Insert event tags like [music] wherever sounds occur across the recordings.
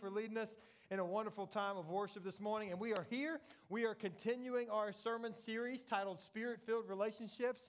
For leading us in a wonderful time of worship this morning. And we are here. We are continuing our sermon series titled Spirit Filled Relationships.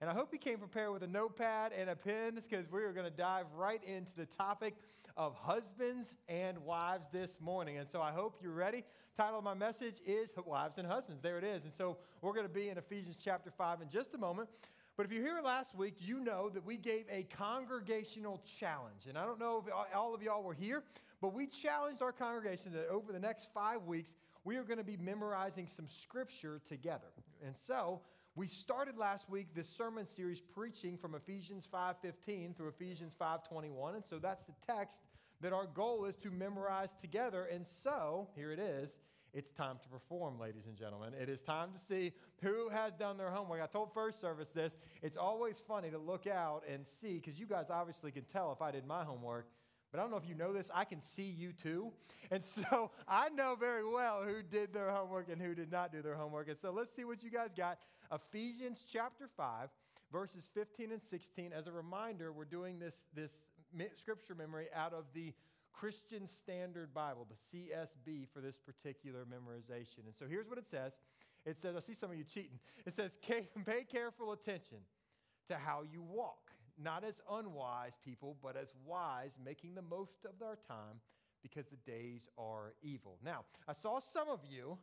And I hope you came prepared with a notepad and a pen because we are going to dive right into the topic of husbands and wives this morning. And so I hope you're ready. Title of my message is Wives and Husbands. There it is. And so we're going to be in Ephesians chapter 5 in just a moment. But if you're here last week, you know that we gave a congregational challenge. And I don't know if all of y'all were here, but we challenged our congregation that over the next five weeks, we are going to be memorizing some scripture together. And so we started last week this sermon series preaching from Ephesians 5:15 through Ephesians 5:21. And so that's the text that our goal is to memorize together. And so here it is it's time to perform, ladies and gentlemen. It is time to see who has done their homework. I told first service this. It's always funny to look out and see, because you guys obviously can tell if I did my homework. But I don't know if you know this, I can see you too. And [laughs] so I know very well who did their homework and who did not do their homework. And so let's see what you guys got. Ephesians chapter 5, verses 15 and 16. As a reminder, we're doing this, this scripture memory out of the Christian Standard Bible, the CSB, for this particular memorization. And so here's what it says it says, I see some of you cheating. It says, [laughs] pay careful attention to how you walk, not as unwise people, but as wise, making the most of their time because the days are evil. Now, I saw some of you.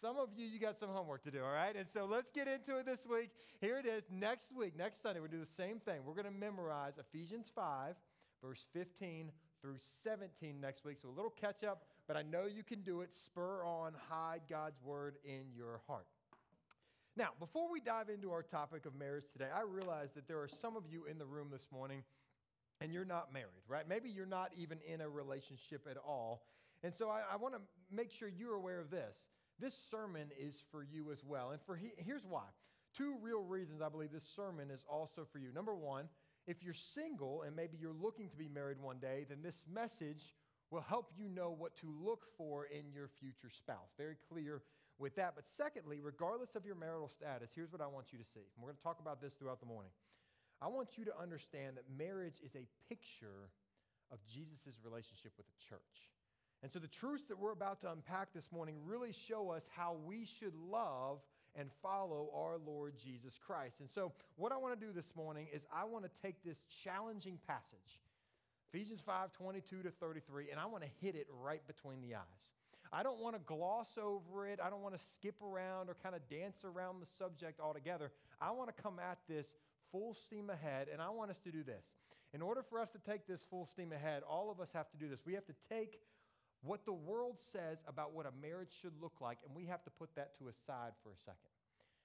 Some of you, you got some homework to do, all right? And so let's get into it this week. Here it is. Next week, next Sunday, we're going to do the same thing. We're going to memorize Ephesians 5, verse 15 through 17 next week. So a little catch up, but I know you can do it. Spur on, hide God's word in your heart. Now, before we dive into our topic of marriage today, I realize that there are some of you in the room this morning and you're not married, right? Maybe you're not even in a relationship at all. And so I, I want to make sure you're aware of this. This sermon is for you as well. And for he, here's why. Two real reasons I believe this sermon is also for you. Number one, if you're single and maybe you're looking to be married one day, then this message will help you know what to look for in your future spouse. Very clear with that. But secondly, regardless of your marital status, here's what I want you to see. And we're going to talk about this throughout the morning. I want you to understand that marriage is a picture of Jesus' relationship with the church. And so the truths that we're about to unpack this morning really show us how we should love and follow our Lord Jesus Christ. And so what I want to do this morning is I want to take this challenging passage, Ephesians 5 22 to 33, and I want to hit it right between the eyes. I don't want to gloss over it. I don't want to skip around or kind of dance around the subject altogether. I want to come at this full steam ahead, and I want us to do this. In order for us to take this full steam ahead, all of us have to do this. We have to take what the world says about what a marriage should look like, and we have to put that to a side for a second.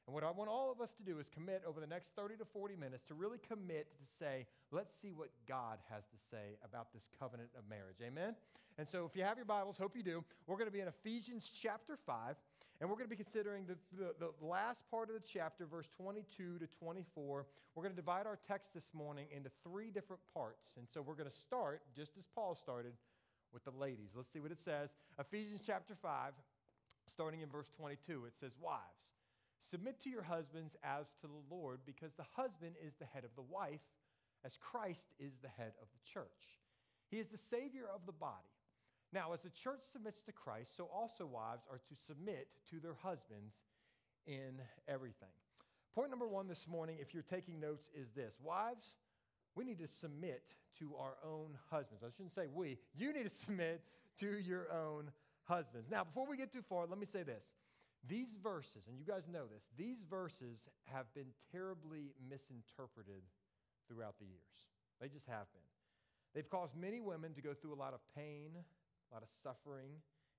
And what I want all of us to do is commit over the next 30 to 40 minutes to really commit to say, let's see what God has to say about this covenant of marriage. Amen? And so if you have your Bibles, hope you do, we're going to be in Ephesians chapter 5, and we're going to be considering the, the, the last part of the chapter, verse 22 to 24. We're going to divide our text this morning into three different parts. And so we're going to start, just as Paul started, with the ladies. Let's see what it says. Ephesians chapter 5, starting in verse 22, it says, Wives, submit to your husbands as to the Lord, because the husband is the head of the wife, as Christ is the head of the church. He is the Savior of the body. Now, as the church submits to Christ, so also wives are to submit to their husbands in everything. Point number one this morning, if you're taking notes, is this Wives, we need to submit to our own husbands. I shouldn't say we, you need to submit to your own husbands. Now, before we get too far, let me say this. These verses, and you guys know this, these verses have been terribly misinterpreted throughout the years. They just have been. They've caused many women to go through a lot of pain, a lot of suffering,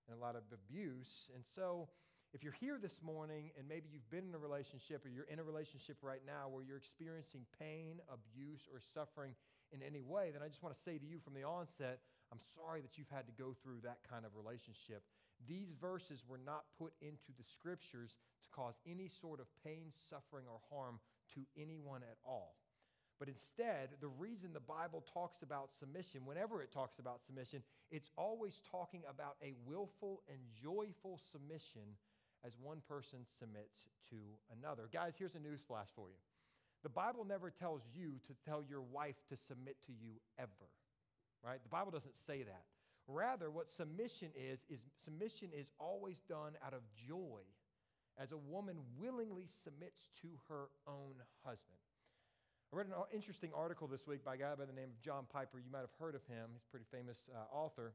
and a lot of abuse. And so, if you're here this morning and maybe you've been in a relationship or you're in a relationship right now where you're experiencing pain, abuse, or suffering in any way, then I just want to say to you from the onset, I'm sorry that you've had to go through that kind of relationship. These verses were not put into the scriptures to cause any sort of pain, suffering, or harm to anyone at all. But instead, the reason the Bible talks about submission, whenever it talks about submission, it's always talking about a willful and joyful submission as one person submits to another. Guys, here's a news flash for you. The Bible never tells you to tell your wife to submit to you ever, right? The Bible doesn't say that. Rather, what submission is, is submission is always done out of joy as a woman willingly submits to her own husband. I read an interesting article this week by a guy by the name of John Piper. You might have heard of him. He's a pretty famous uh, author.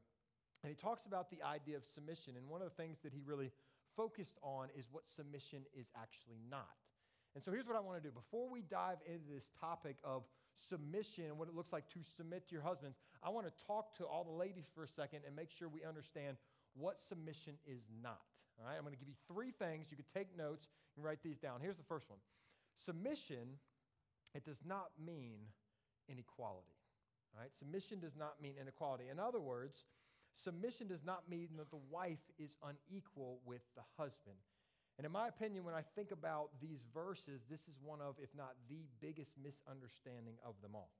And he talks about the idea of submission. And one of the things that he really focused on is what submission is actually not. And so here's what I want to do. Before we dive into this topic of submission and what it looks like to submit to your husbands, I want to talk to all the ladies for a second and make sure we understand what submission is not. All right, I'm going to give you three things. You can take notes and write these down. Here's the first one Submission it does not mean inequality. Right? Submission does not mean inequality. In other words, submission does not mean that the wife is unequal with the husband. And in my opinion, when I think about these verses, this is one of, if not the biggest misunderstanding of them all.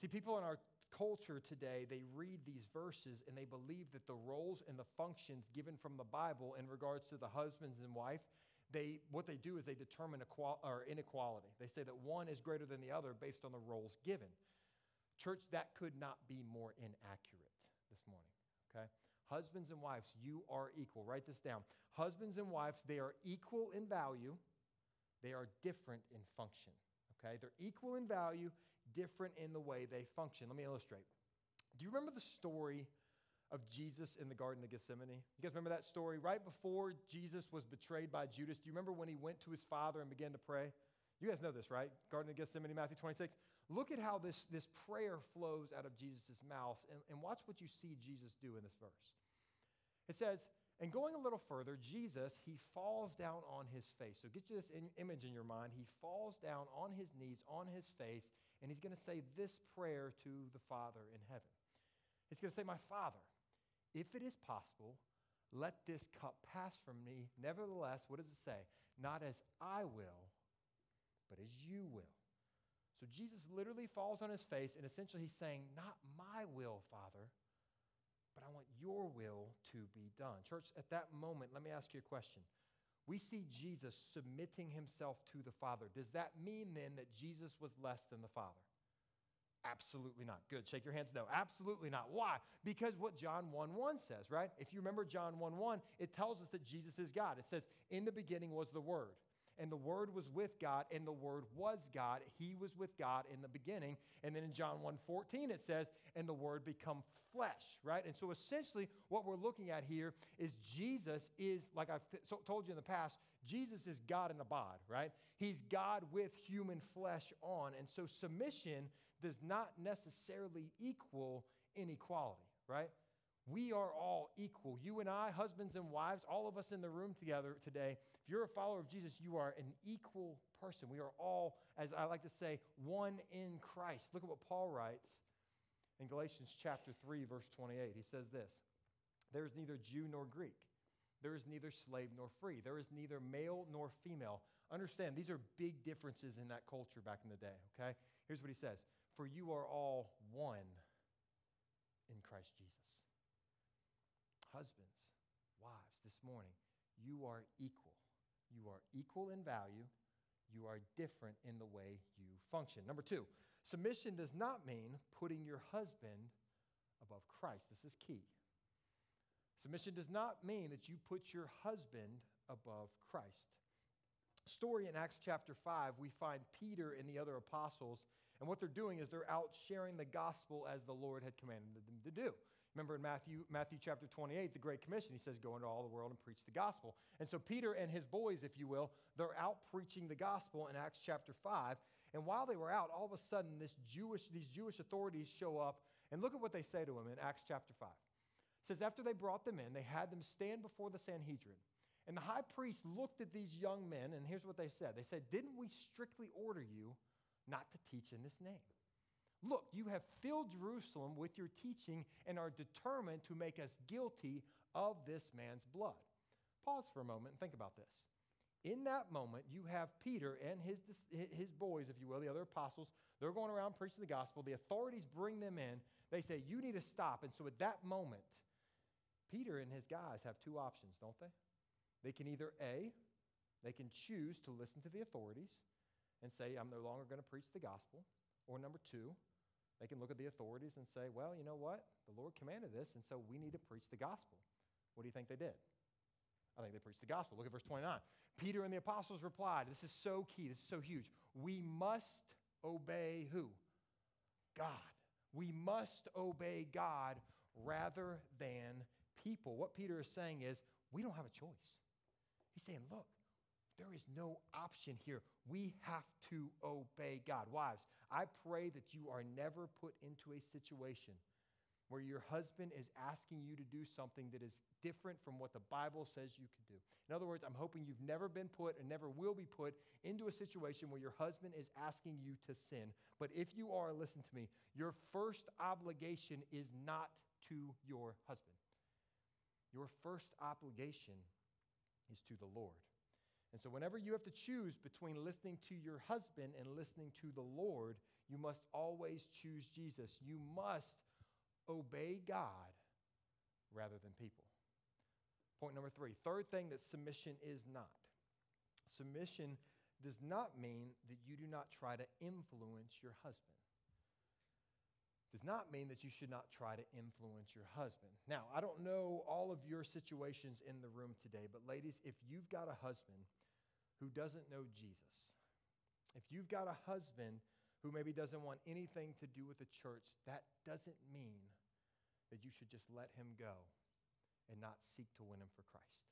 See, people in our culture today, they read these verses and they believe that the roles and the functions given from the Bible in regards to the husbands and wife they, what they do is they determine equal, or inequality. They say that one is greater than the other based on the roles given. Church, that could not be more inaccurate okay? Husbands and wives, you are equal. Write this down. Husbands and wives, they are equal in value, they are different in function, okay? They're equal in value, different in the way they function. Let me illustrate. Do you remember the story of Jesus in the Garden of Gethsemane? You guys remember that story? Right before Jesus was betrayed by Judas, do you remember when he went to his father and began to pray? You guys know this, right? Garden of Gethsemane, Matthew 26. Look at how this, this prayer flows out of Jesus' mouth, and, and watch what you see Jesus do in this verse. It says, and going a little further, Jesus, he falls down on his face. So get you this in, image in your mind. He falls down on his knees, on his face, and he's going to say this prayer to the Father in heaven. He's going to say, My Father, if it is possible, let this cup pass from me. Nevertheless, what does it say? Not as I will, but as you will. So Jesus literally falls on his face, and essentially he's saying, Not my will, Father, but I want your will to be done. Church, at that moment, let me ask you a question. We see Jesus submitting himself to the Father. Does that mean then that Jesus was less than the Father? Absolutely not. Good. Shake your hands. No, absolutely not. Why? Because what John 1 1 says, right? If you remember John 1 1, it tells us that Jesus is God. It says, In the beginning was the Word, and the Word was with God, and the Word was God. He was with God in the beginning. And then in John 1 14, it says, And the Word become flesh, right? And so essentially, what we're looking at here is Jesus is, like I've told you in the past, Jesus is God in a bod, right? He's God with human flesh on. And so submission does not necessarily equal inequality, right? We are all equal. You and I, husbands and wives, all of us in the room together today, if you're a follower of Jesus, you are an equal person. We are all, as I like to say, one in Christ. Look at what Paul writes in Galatians chapter 3, verse 28. He says this There is neither Jew nor Greek, there is neither slave nor free, there is neither male nor female. Understand, these are big differences in that culture back in the day, okay? Here's what he says for you are all one in Christ Jesus. Husbands, wives, this morning, you are equal. You are equal in value. You are different in the way you function. Number two, submission does not mean putting your husband above Christ. This is key. Submission does not mean that you put your husband above Christ. Story in Acts chapter 5, we find Peter and the other apostles and what they're doing is they're out sharing the gospel as the Lord had commanded them to do. Remember in Matthew, Matthew chapter 28, the Great Commission, he says, Go into all the world and preach the gospel. And so Peter and his boys, if you will, they're out preaching the gospel in Acts chapter 5. And while they were out, all of a sudden, this Jewish, these Jewish authorities show up, and look at what they say to him in Acts chapter 5. It says, After they brought them in, they had them stand before the Sanhedrin. And the high priest looked at these young men, and here's what they said They said, Didn't we strictly order you not to teach in this name. Look, you have filled Jerusalem with your teaching and are determined to make us guilty of this man's blood. Pause for a moment and think about this. In that moment, you have Peter and his, his boys, if you will, the other apostles. They're going around preaching the gospel. The authorities bring them in. They say, You need to stop. And so at that moment, Peter and his guys have two options, don't they? They can either A, they can choose to listen to the authorities and say, I'm no longer going to preach the gospel. Or number two, They can look at the authorities and say, well, you know what? The Lord commanded this, and so we need to preach the gospel. What do you think they did? I think they preached the gospel. Look at verse 29. Peter and the apostles replied, This is so key, this is so huge. We must obey who? God. We must obey God rather than people. What Peter is saying is, we don't have a choice. He's saying, look, there is no option here. We have to obey God. Wives, I pray that you are never put into a situation where your husband is asking you to do something that is different from what the Bible says you can do. In other words, I'm hoping you've never been put and never will be put into a situation where your husband is asking you to sin. But if you are, listen to me, your first obligation is not to your husband. Your first obligation is to the Lord. And so, whenever you have to choose between listening to your husband and listening to the Lord, you must always choose Jesus. You must obey God rather than people. Point number three third thing that submission is not. Submission does not mean that you do not try to influence your husband. Does not mean that you should not try to influence your husband. Now, I don't know all of your situations in the room today, but ladies, if you've got a husband who doesn't know Jesus, if you've got a husband who maybe doesn't want anything to do with the church, that doesn't mean that you should just let him go and not seek to win him for Christ.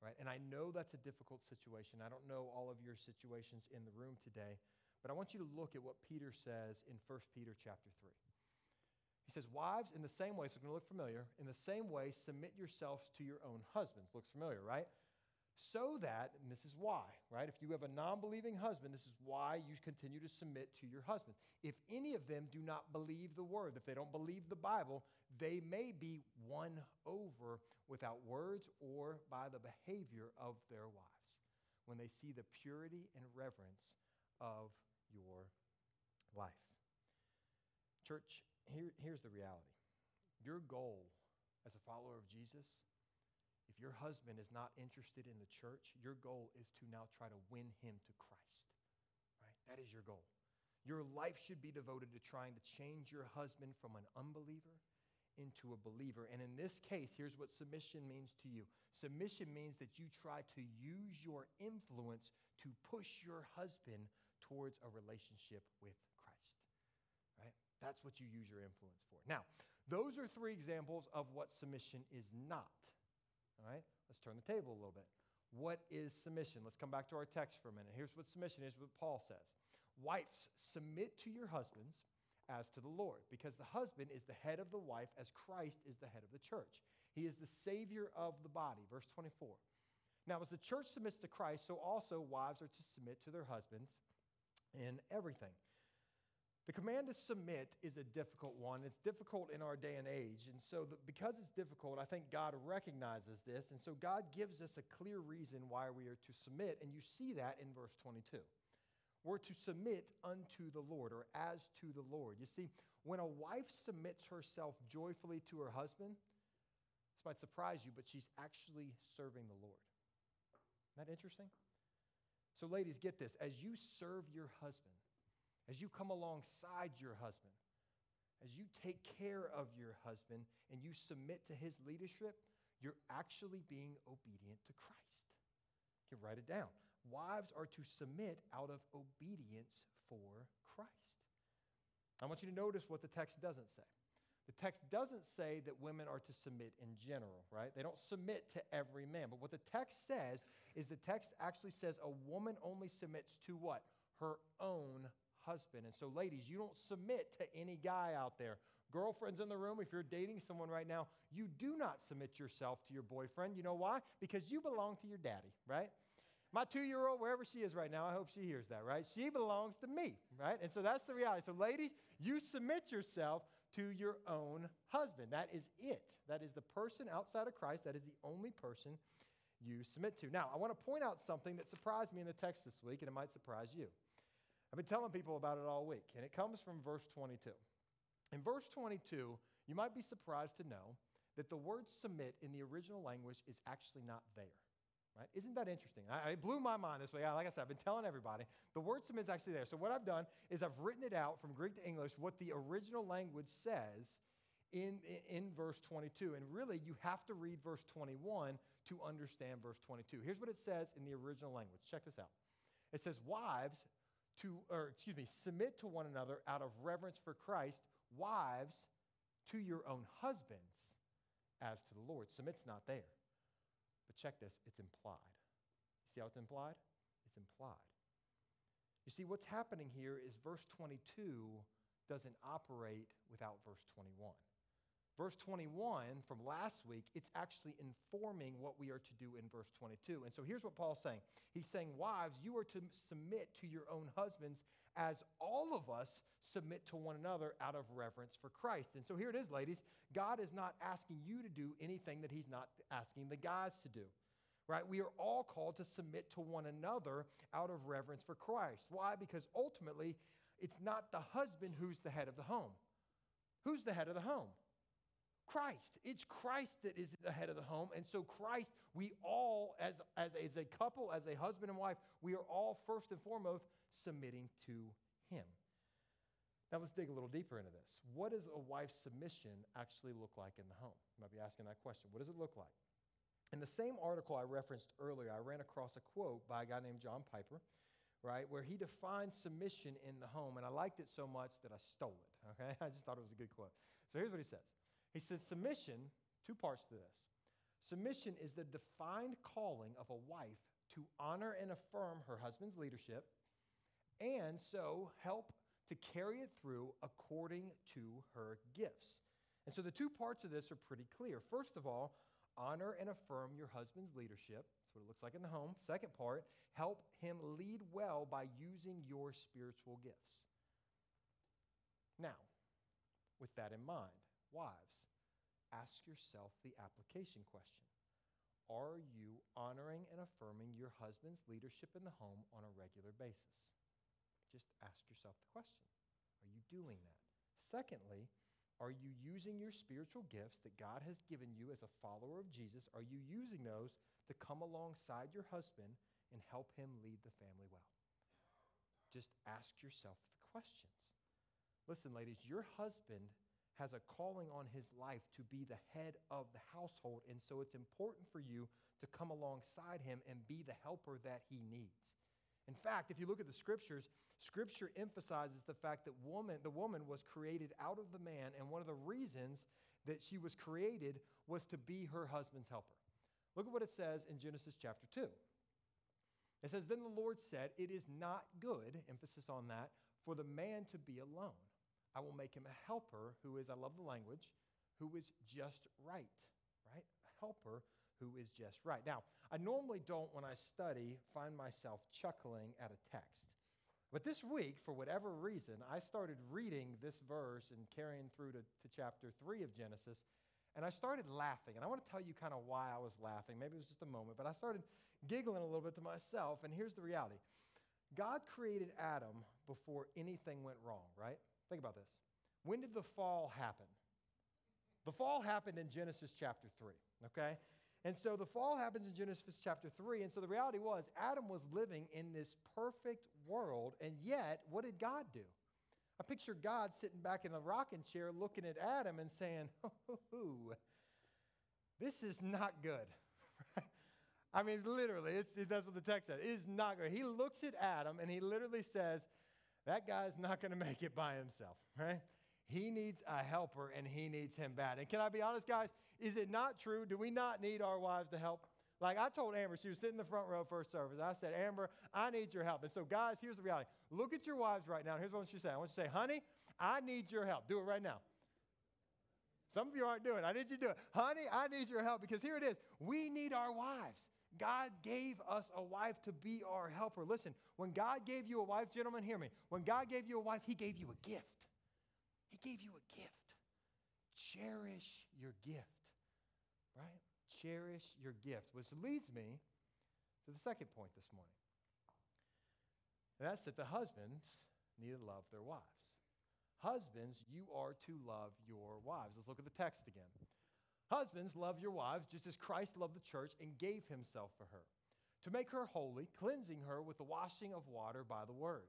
Right? And I know that's a difficult situation. I don't know all of your situations in the room today, but I want you to look at what Peter says in 1 Peter chapter 3. He says, Wives, in the same way, so it's going to look familiar, in the same way, submit yourselves to your own husbands. Looks familiar, right? So that, and this is why, right? If you have a non believing husband, this is why you continue to submit to your husband. If any of them do not believe the word, if they don't believe the Bible, they may be won over without words or by the behavior of their wives when they see the purity and reverence of your life. Church, here, here's the reality your goal as a follower of Jesus your husband is not interested in the church, your goal is to now try to win him to Christ. Right? That is your goal. Your life should be devoted to trying to change your husband from an unbeliever into a believer. And in this case, here's what submission means to you submission means that you try to use your influence to push your husband towards a relationship with Christ. Right? That's what you use your influence for. Now, those are three examples of what submission is not. All right, let's turn the table a little bit. What is submission? Let's come back to our text for a minute. Here's what submission is, what Paul says. Wives, submit to your husbands as to the Lord, because the husband is the head of the wife, as Christ is the head of the church. He is the Savior of the body. Verse 24. Now, as the church submits to Christ, so also wives are to submit to their husbands in everything. The command to submit is a difficult one. It's difficult in our day and age. And so, the, because it's difficult, I think God recognizes this. And so, God gives us a clear reason why we are to submit. And you see that in verse 22. We're to submit unto the Lord or as to the Lord. You see, when a wife submits herself joyfully to her husband, this might surprise you, but she's actually serving the Lord. Isn't that interesting? So, ladies, get this. As you serve your husband, as you come alongside your husband, as you take care of your husband and you submit to his leadership, you're actually being obedient to Christ. You can write it down. Wives are to submit out of obedience for Christ. I want you to notice what the text doesn't say. The text doesn't say that women are to submit in general, right? They don't submit to every man. But what the text says is the text actually says a woman only submits to what? Her own husband. And so, ladies, you don't submit to any guy out there. Girlfriends in the room, if you're dating someone right now, you do not submit yourself to your boyfriend. You know why? Because you belong to your daddy, right? My two year old, wherever she is right now, I hope she hears that, right? She belongs to me, right? And so that's the reality. So, ladies, you submit yourself to your own husband. That is it. That is the person outside of Christ. That is the only person you submit to. Now, I want to point out something that surprised me in the text this week, and it might surprise you. I've been telling people about it all week, and it comes from verse 22. In verse 22, you might be surprised to know that the word submit in the original language is actually not there. Right? Isn't that interesting? I, it blew my mind this way. Like I said, I've been telling everybody. The word submit is actually there. So what I've done is I've written it out from Greek to English what the original language says in, in, in verse 22. And really, you have to read verse 21 to understand verse 22. Here's what it says in the original language. Check this out. It says, Wives, to, or excuse me, submit to one another out of reverence for Christ. Wives, to your own husbands as to the Lord. Submit's not there. But check this, it's implied. You see how it's implied? It's implied. You see, what's happening here is verse 22 doesn't operate without verse 21. Verse 21 from last week, it's actually informing what we are to do in verse 22. And so here's what Paul's saying He's saying, Wives, you are to submit to your own husbands as all of us submit to one another out of reverence for Christ. And so here it is, ladies. God is not asking you to do anything that He's not asking the guys to do. Right? We are all called to submit to one another out of reverence for Christ. Why? Because ultimately, it's not the husband who's the head of the home. Who's the head of the home? Christ. It's Christ that is the head of the home. And so, Christ, we all, as, as, as a couple, as a husband and wife, we are all first and foremost submitting to Him. Now, let's dig a little deeper into this. What does a wife's submission actually look like in the home? You might be asking that question. What does it look like? In the same article I referenced earlier, I ran across a quote by a guy named John Piper, right, where he defined submission in the home, and I liked it so much that I stole it, [laughs] okay? I just thought it was a good quote. So here's what he says He says, Submission, two parts to this. Submission is the defined calling of a wife to honor and affirm her husband's leadership and so help to carry it through according to her gifts. And so the two parts of this are pretty clear. First of all, honor and affirm your husband's leadership. That's what it looks like in the home. Second part, help him lead well by using your spiritual gifts. Now, with that in mind, wives, ask yourself the application question Are you honoring and affirming your husband's leadership in the home on a regular basis? Just ask yourself the question Are you doing that? Secondly, are you using your spiritual gifts that God has given you as a follower of Jesus? Are you using those to come alongside your husband and help him lead the family well? Just ask yourself the questions. Listen, ladies, your husband has a calling on his life to be the head of the household, and so it's important for you to come alongside him and be the helper that he needs. In fact, if you look at the scriptures, scripture emphasizes the fact that woman, the woman was created out of the man, and one of the reasons that she was created was to be her husband's helper. Look at what it says in Genesis chapter 2. It says, Then the Lord said, It is not good, emphasis on that, for the man to be alone. I will make him a helper who is, I love the language, who is just right, right? A helper who is just right. Now, I normally don't, when I study, find myself chuckling at a text. But this week, for whatever reason, I started reading this verse and carrying through to, to chapter 3 of Genesis, and I started laughing. And I want to tell you kind of why I was laughing. Maybe it was just a moment, but I started giggling a little bit to myself. And here's the reality God created Adam before anything went wrong, right? Think about this. When did the fall happen? The fall happened in Genesis chapter 3, okay? And so the fall happens in Genesis chapter 3. And so the reality was, Adam was living in this perfect world. And yet, what did God do? I picture God sitting back in a rocking chair looking at Adam and saying, Ooh, this is not good. [laughs] I mean, literally, it's, that's what the text says. It is not good. He looks at Adam and he literally says, That guy's not going to make it by himself, right? He needs a helper and he needs him bad. And can I be honest, guys? Is it not true? Do we not need our wives to help? Like I told Amber, she was sitting in the front row first service. I said, Amber, I need your help. And so, guys, here's the reality. Look at your wives right now. Here's what I want you to say. I want you to say, honey, I need your help. Do it right now. Some of you aren't doing it. I need you to do it. Honey, I need your help because here it is. We need our wives. God gave us a wife to be our helper. Listen, when God gave you a wife, gentlemen, hear me. When God gave you a wife, He gave you a gift. He gave you a gift. Cherish your gift right? Cherish your gift, which leads me to the second point this morning. And that's that the husbands need to love their wives. Husbands, you are to love your wives. Let's look at the text again. Husbands, love your wives just as Christ loved the church and gave himself for her, to make her holy, cleansing her with the washing of water by the word.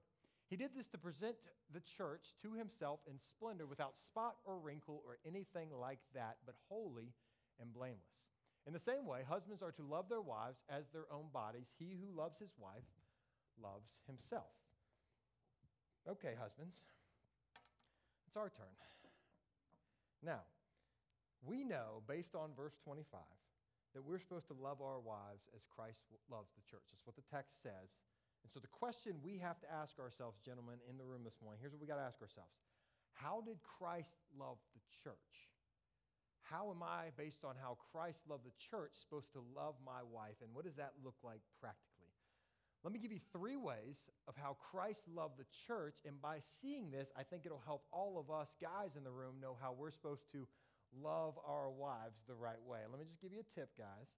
He did this to present the church to himself in splendor without spot or wrinkle or anything like that, but holy and blameless. In the same way, husbands are to love their wives as their own bodies. He who loves his wife loves himself. Okay, husbands, it's our turn. Now, we know, based on verse 25, that we're supposed to love our wives as Christ loves the church. That's what the text says. And so the question we have to ask ourselves, gentlemen, in the room this morning, here's what we got to ask ourselves How did Christ love the church? How am I, based on how Christ loved the church, supposed to love my wife? And what does that look like practically? Let me give you three ways of how Christ loved the church. And by seeing this, I think it'll help all of us guys in the room know how we're supposed to love our wives the right way. Let me just give you a tip, guys.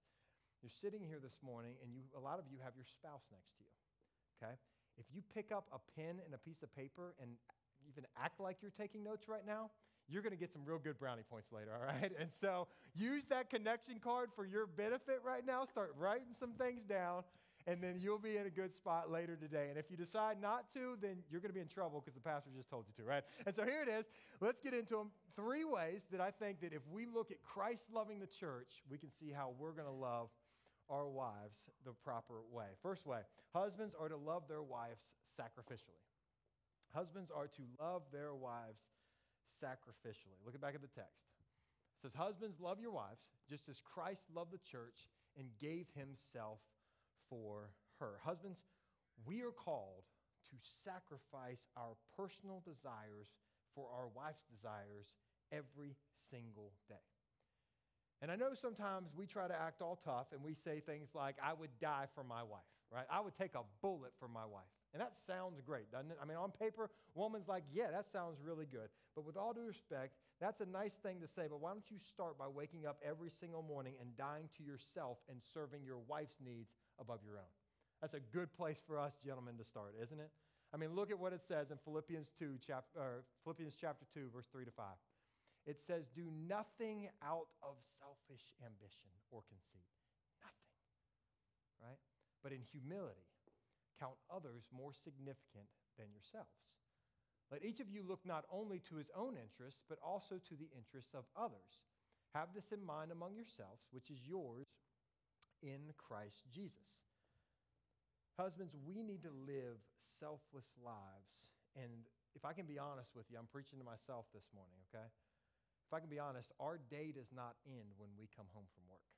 You're sitting here this morning, and you, a lot of you have your spouse next to you, okay? If you pick up a pen and a piece of paper and even act like you're taking notes right now, you're going to get some real good brownie points later, [laughs] all right? And so use that connection card for your benefit right now. Start writing some things down and then you'll be in a good spot later today. And if you decide not to, then you're going to be in trouble because the pastor just told you to, right? And so here it is. Let's get into them. Three ways that I think that if we look at Christ loving the church, we can see how we're going to love our wives the proper way. First way, husbands are to love their wives sacrificially. Husbands are to love their wives sacrificially. Look back at the text. It says, Husbands, love your wives, just as Christ loved the church and gave himself for her. Husbands, we are called to sacrifice our personal desires for our wife's desires every single day. And I know sometimes we try to act all tough and we say things like, I would die for my wife, right? I would take a bullet for my wife. And that sounds great, doesn't it? I mean, on paper, woman's like, yeah, that sounds really good. But with all due respect, that's a nice thing to say, but why don't you start by waking up every single morning and dying to yourself and serving your wife's needs above your own. That's a good place for us gentlemen to start, isn't it? I mean, look at what it says in Philippians 2, chapter, Philippians chapter 2, verse 3 to 5. It says, Do nothing out of selfish ambition or conceit. Nothing. Right? But in humility, count others more significant than yourselves. Let each of you look not only to his own interests, but also to the interests of others. Have this in mind among yourselves, which is yours in Christ Jesus. Husbands, we need to live selfless lives. And if I can be honest with you, I'm preaching to myself this morning, okay? If I can be honest, our day does not end when we come home from work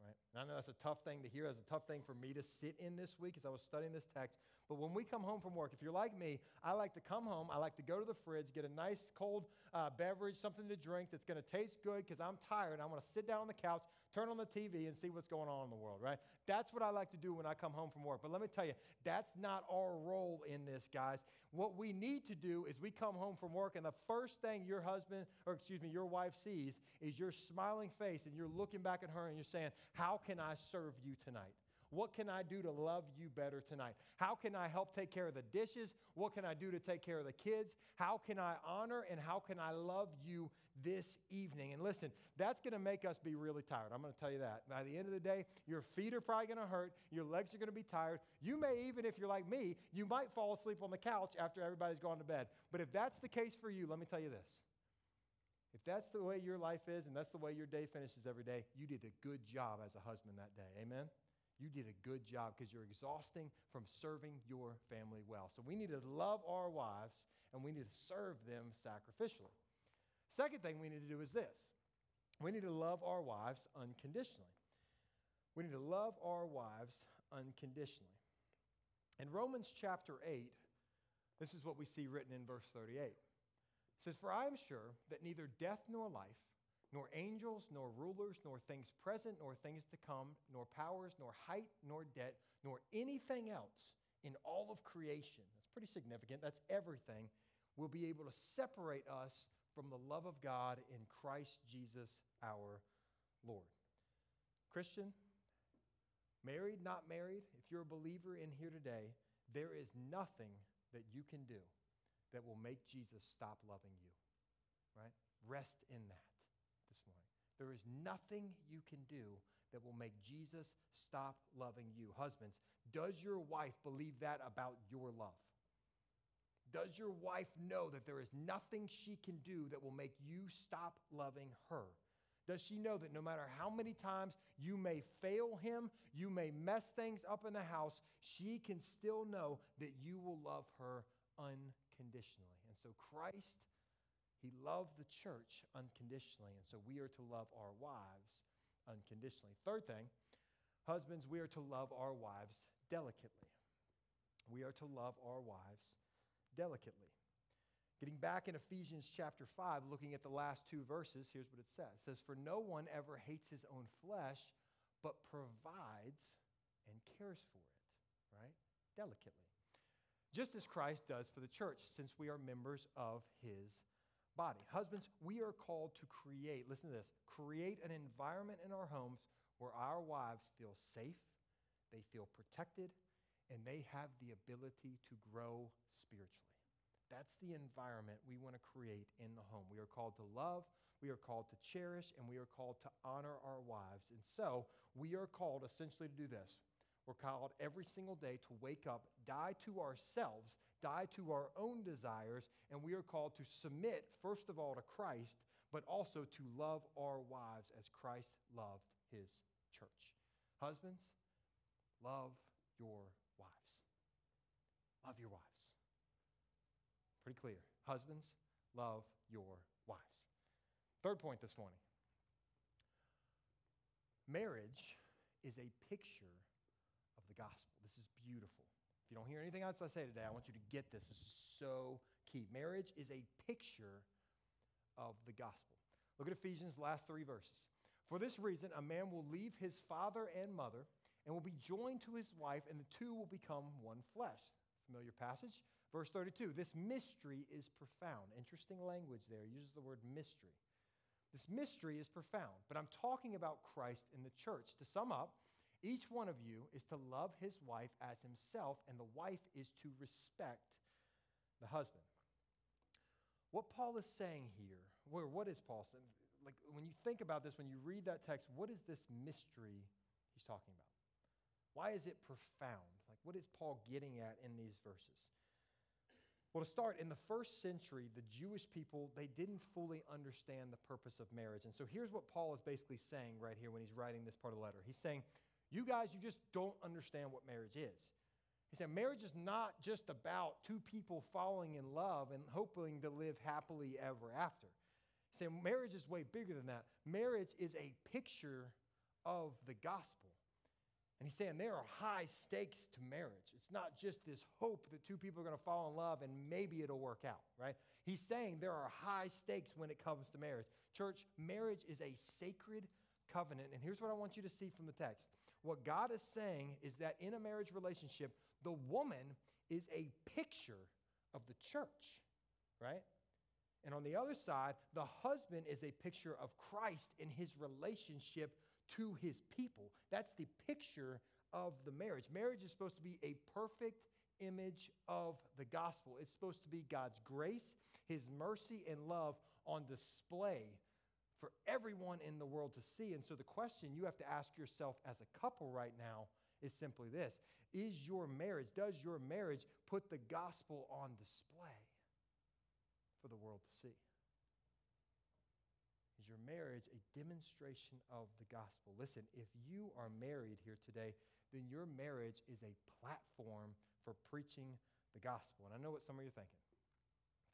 right? And I know that's a tough thing to hear. That's a tough thing for me to sit in this week as I was studying this text. But when we come home from work, if you're like me, I like to come home. I like to go to the fridge, get a nice cold uh, beverage, something to drink that's going to taste good because I'm tired. I want to sit down on the couch, turn on the TV, and see what's going on in the world, right? That's what I like to do when I come home from work. But let me tell you, that's not our role in this, guys. What we need to do is we come home from work, and the first thing your husband, or excuse me, your wife sees is your smiling face, and you're looking back at her and you're saying, How can I serve you tonight? What can I do to love you better tonight? How can I help take care of the dishes? What can I do to take care of the kids? How can I honor and how can I love you this evening? And listen, that's going to make us be really tired. I'm going to tell you that. By the end of the day, your feet are probably going to hurt. Your legs are going to be tired. You may even, if you're like me, you might fall asleep on the couch after everybody's gone to bed. But if that's the case for you, let me tell you this. If that's the way your life is and that's the way your day finishes every day, you did a good job as a husband that day. Amen? You did a good job because you're exhausting from serving your family well. So we need to love our wives and we need to serve them sacrificially. Second thing we need to do is this we need to love our wives unconditionally. We need to love our wives unconditionally. In Romans chapter 8, this is what we see written in verse 38. It says, For I am sure that neither death nor life nor angels, nor rulers, nor things present, nor things to come, nor powers, nor height, nor depth, nor anything else in all of creation. That's pretty significant. That's everything. Will be able to separate us from the love of God in Christ Jesus our Lord. Christian, married, not married, if you're a believer in here today, there is nothing that you can do that will make Jesus stop loving you. Right? Rest in that this morning. There is nothing you can do that will make Jesus stop loving you. Husbands, does your wife believe that about your love? Does your wife know that there is nothing she can do that will make you stop loving her? Does she know that no matter how many times you may fail him, you may mess things up in the house, she can still know that you will love her unconditionally? And so Christ, he loved the church unconditionally. And so we are to love our wives unconditionally. Third thing, husbands, we are to love our wives delicately. We are to love our wives delicately. Getting back in Ephesians chapter 5, looking at the last two verses, here's what it says. It says, For no one ever hates his own flesh, but provides and cares for it, right? Delicately. Just as Christ does for the church, since we are members of his body. Husbands, we are called to create, listen to this, create an environment in our homes where our wives feel safe, they feel protected, and they have the ability to grow spiritually. That's the environment we want to create in the home. We are called to love, we are called to cherish, and we are called to honor our wives. And so we are called essentially to do this. We're called every single day to wake up, die to ourselves, die to our own desires, and we are called to submit, first of all, to Christ, but also to love our wives as Christ loved his church. Husbands, love your wives. Love your wives. Pretty clear. Husbands, love your wives. Third point this morning marriage is a picture of the gospel. This is beautiful. If you don't hear anything else I say today, I want you to get this. This is so key. Marriage is a picture of the gospel. Look at Ephesians' last three verses. For this reason, a man will leave his father and mother and will be joined to his wife, and the two will become one flesh. Familiar passage? Verse 32 This mystery is profound. Interesting language there. He uses the word mystery. This mystery is profound, but I'm talking about Christ in the church. To sum up, each one of you is to love his wife as himself, and the wife is to respect the husband. What Paul is saying here, where what is Paul saying? Like when you think about this, when you read that text, what is this mystery he's talking about? Why is it profound? Like, what is Paul getting at in these verses? Well, to start, in the first century, the Jewish people, they didn't fully understand the purpose of marriage. And so here's what Paul is basically saying right here when he's writing this part of the letter. He's saying, You guys, you just don't understand what marriage is. He said, Marriage is not just about two people falling in love and hoping to live happily ever after. He said, Marriage is way bigger than that. Marriage is a picture of the gospel. And he's saying there are high stakes to marriage. It's not just this hope that two people are going to fall in love and maybe it'll work out, right? He's saying there are high stakes when it comes to marriage. Church, marriage is a sacred covenant. And here's what I want you to see from the text. What God is saying is that in a marriage relationship, the woman is a picture of the church, right? And on the other side, the husband is a picture of Christ in his relationship to his people. That's the picture of the marriage. Marriage is supposed to be a perfect image of the gospel. It's supposed to be God's grace, his mercy, and love on display for everyone in the world to see. And so the question you have to ask yourself as a couple right now is simply this Is your marriage, does your marriage put the gospel on display for the world to see? Is your marriage a demonstration of the gospel? Listen, if you are married here today, then your marriage is a platform for preaching the gospel. And I know what some of you are thinking.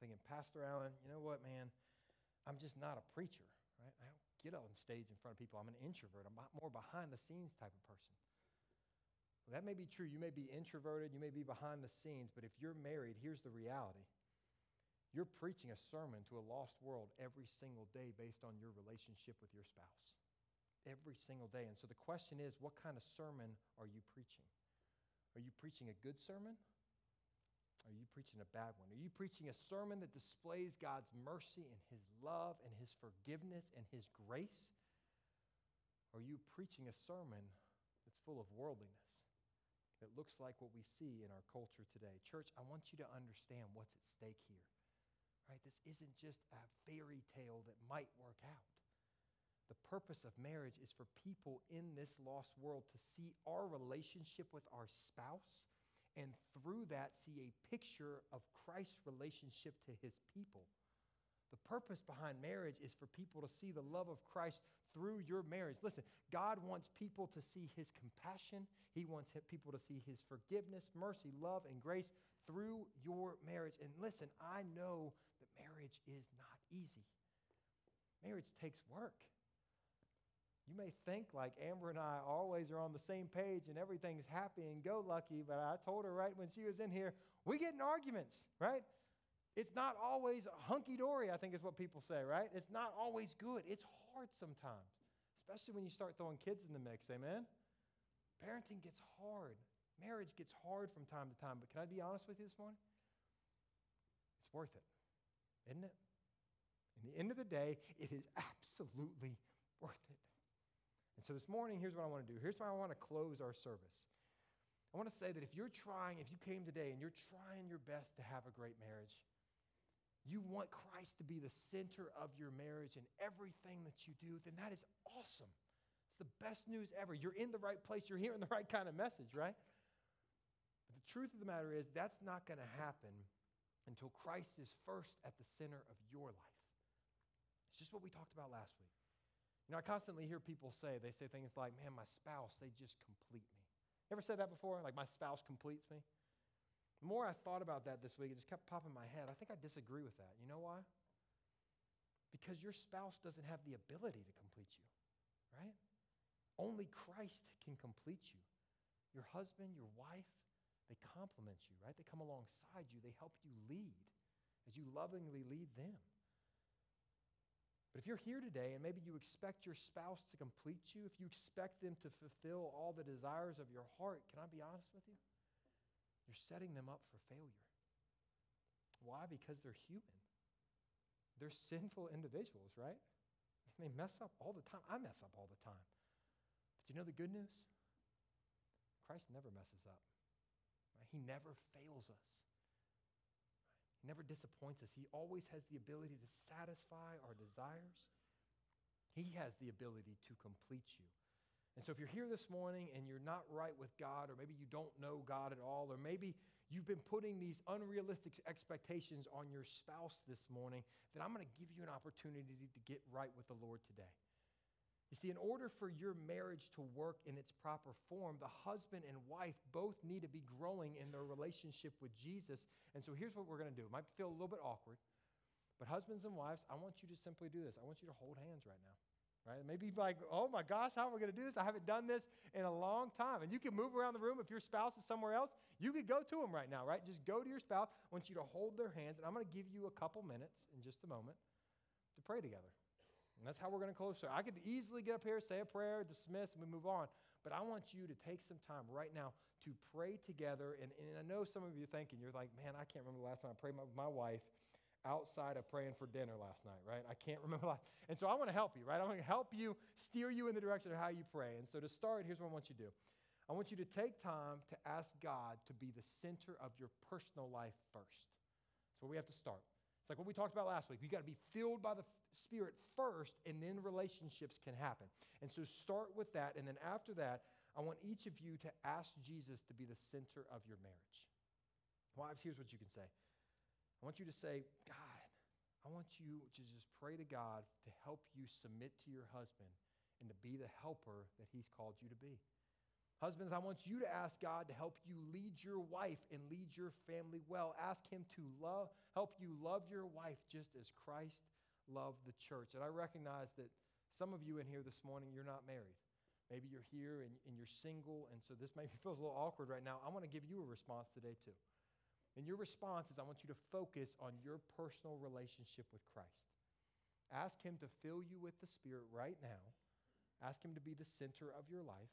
Thinking, Pastor Alan, you know what, man? I'm just not a preacher, right? I don't get on stage in front of people. I'm an introvert. I'm more behind the scenes type of person. Well, that may be true. You may be introverted, you may be behind the scenes, but if you're married, here's the reality you're preaching a sermon to a lost world every single day based on your relationship with your spouse. Every single day. And so the question is what kind of sermon are you preaching? Are you preaching a good sermon? Are you preaching a bad one? Are you preaching a sermon that displays God's mercy and His love and His forgiveness and His grace? Or are you preaching a sermon that's full of worldliness that looks like what we see in our culture today? Church, I want you to understand what's at stake here right? This isn't just a fairy tale that might work out. the purpose of marriage is for people in this lost world to see our relationship with our spouse and through that see a picture of Christ's relationship to his people. The purpose behind marriage is for people to see the love of Christ through your marriage. Listen, God wants people to see his compassion. He wants people to see his forgiveness, mercy, love, and grace through your marriage. And listen, I know marriage is not easy. Marriage takes work. You may think like Amber and I always are on the same page and everything's happy and go lucky, but I told her right when she was in here, we get in arguments, right? It's not always hunky dory, I think is what people say, right? It's not always good. It's hard sometimes, especially when you start throwing kids in the mix, amen? Parenting gets hard. Marriage gets hard from time to time, but can I be honest with you this morning? It's worth it, isn't it? In the end of the day, it is absolutely worth it. And so this morning, here's what I want to do. Here's why I want to close our service. I want to say that if you're trying, if you came today and you're trying your best to have a great marriage, you want Christ to be the center of your marriage and everything that you do, then that is awesome. It's the best news ever. You're in the right place, you're hearing the right kind of message, right? But the truth of the matter is, that's not going to happen until Christ is first at the center of your life. It's just what we talked about last week. You know, I constantly hear people say, they say things like, man, my spouse, they just complete me. Ever said that before? Like, my spouse completes me? The more I thought about that this week, it just kept popping in my head. I think I disagree with that. You know why? Because your spouse doesn't have the ability to complete you, right? Only Christ can complete you. Your husband, your wife, they complement you, right? They come alongside you, they help you lead as you lovingly lead them. But if you're here today and maybe you expect your spouse to complete you, if you expect them to fulfill all the desires of your heart, can I be honest with you? You're setting them up for failure. Why? Because they're human. They're sinful individuals, right? [laughs] They mess up all the time. I mess up all the time. But you know the good news? Christ never messes up. Right? He never fails us. He never disappoints us. He always has the ability to satisfy our desires. He has the ability to complete you. And so, if you're here this morning and you're not right with God, or maybe you don't know God at all, or maybe you've been putting these unrealistic expectations on your spouse this morning, then I'm going to give you an opportunity to get right with the Lord today. You see, in order for your marriage to work in its proper form, the husband and wife both need to be growing in their relationship with Jesus. And so here's what we're going to do. It might feel a little bit awkward, but husbands and wives, I want you to simply do this. I want you to hold hands right now. Right? Maybe like, oh my gosh, how are we going to do this? I haven't done this in a long time. And you can move around the room. If your spouse is somewhere else, you could go to them right now, right? Just go to your spouse. I want you to hold their hands. And I'm going to give you a couple minutes in just a moment to pray together. And that's how we're going to close. I could easily get up here, say a prayer, dismiss, and we move on. But I want you to take some time right now to pray together. And, and I know some of you are thinking, you're like, man, I can't remember the last time I prayed with my wife outside of praying for dinner last night, right? I can't [laughs] remember. Last. And so I want to help you, right? I want to help you, steer you in the direction of how you pray. And so to start, here's what I want you to do. I want you to take time to ask God to be the center of your personal life first. That's where we have to start. It's like what we talked about last week. You got to be filled by the Spirit first, and then relationships can happen. And so start with that. And then after that, I want each of you to ask Jesus to be the center of your marriage. Wives, here's what you can say I want you to say, God, I want you to just pray to God to help you submit to your husband and to be the helper that he's called you to be. Husbands, I want you to ask God to help you lead your wife and lead your family well. Ask him to love, help you love your wife just as Christ love the church. And I recognize that some of you in here this morning, you're not married. Maybe you're here and, and you're single, and so this maybe [laughs] feels a little awkward right now. I want to give you a response today, too. And your response is I want you to focus on your personal relationship with Christ. Ask Him to fill you with the Spirit right now. Ask Him to be the center of your life.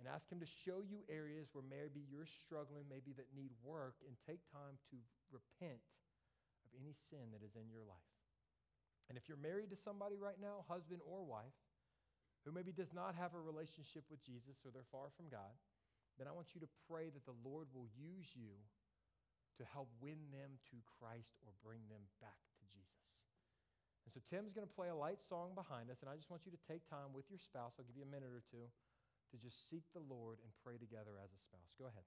And ask Him to show you areas where maybe you're struggling, maybe that need work, and take time to repent of any sin that is in your life. And if you're married to somebody right now, husband or wife, who maybe does not have a relationship with Jesus or they're far from God, then I want you to pray that the Lord will use you to help win them to Christ or bring them back to Jesus. And so Tim's going to play a light song behind us, and I just want you to take time with your spouse. I'll give you a minute or two to just seek the Lord and pray together as a spouse. Go ahead.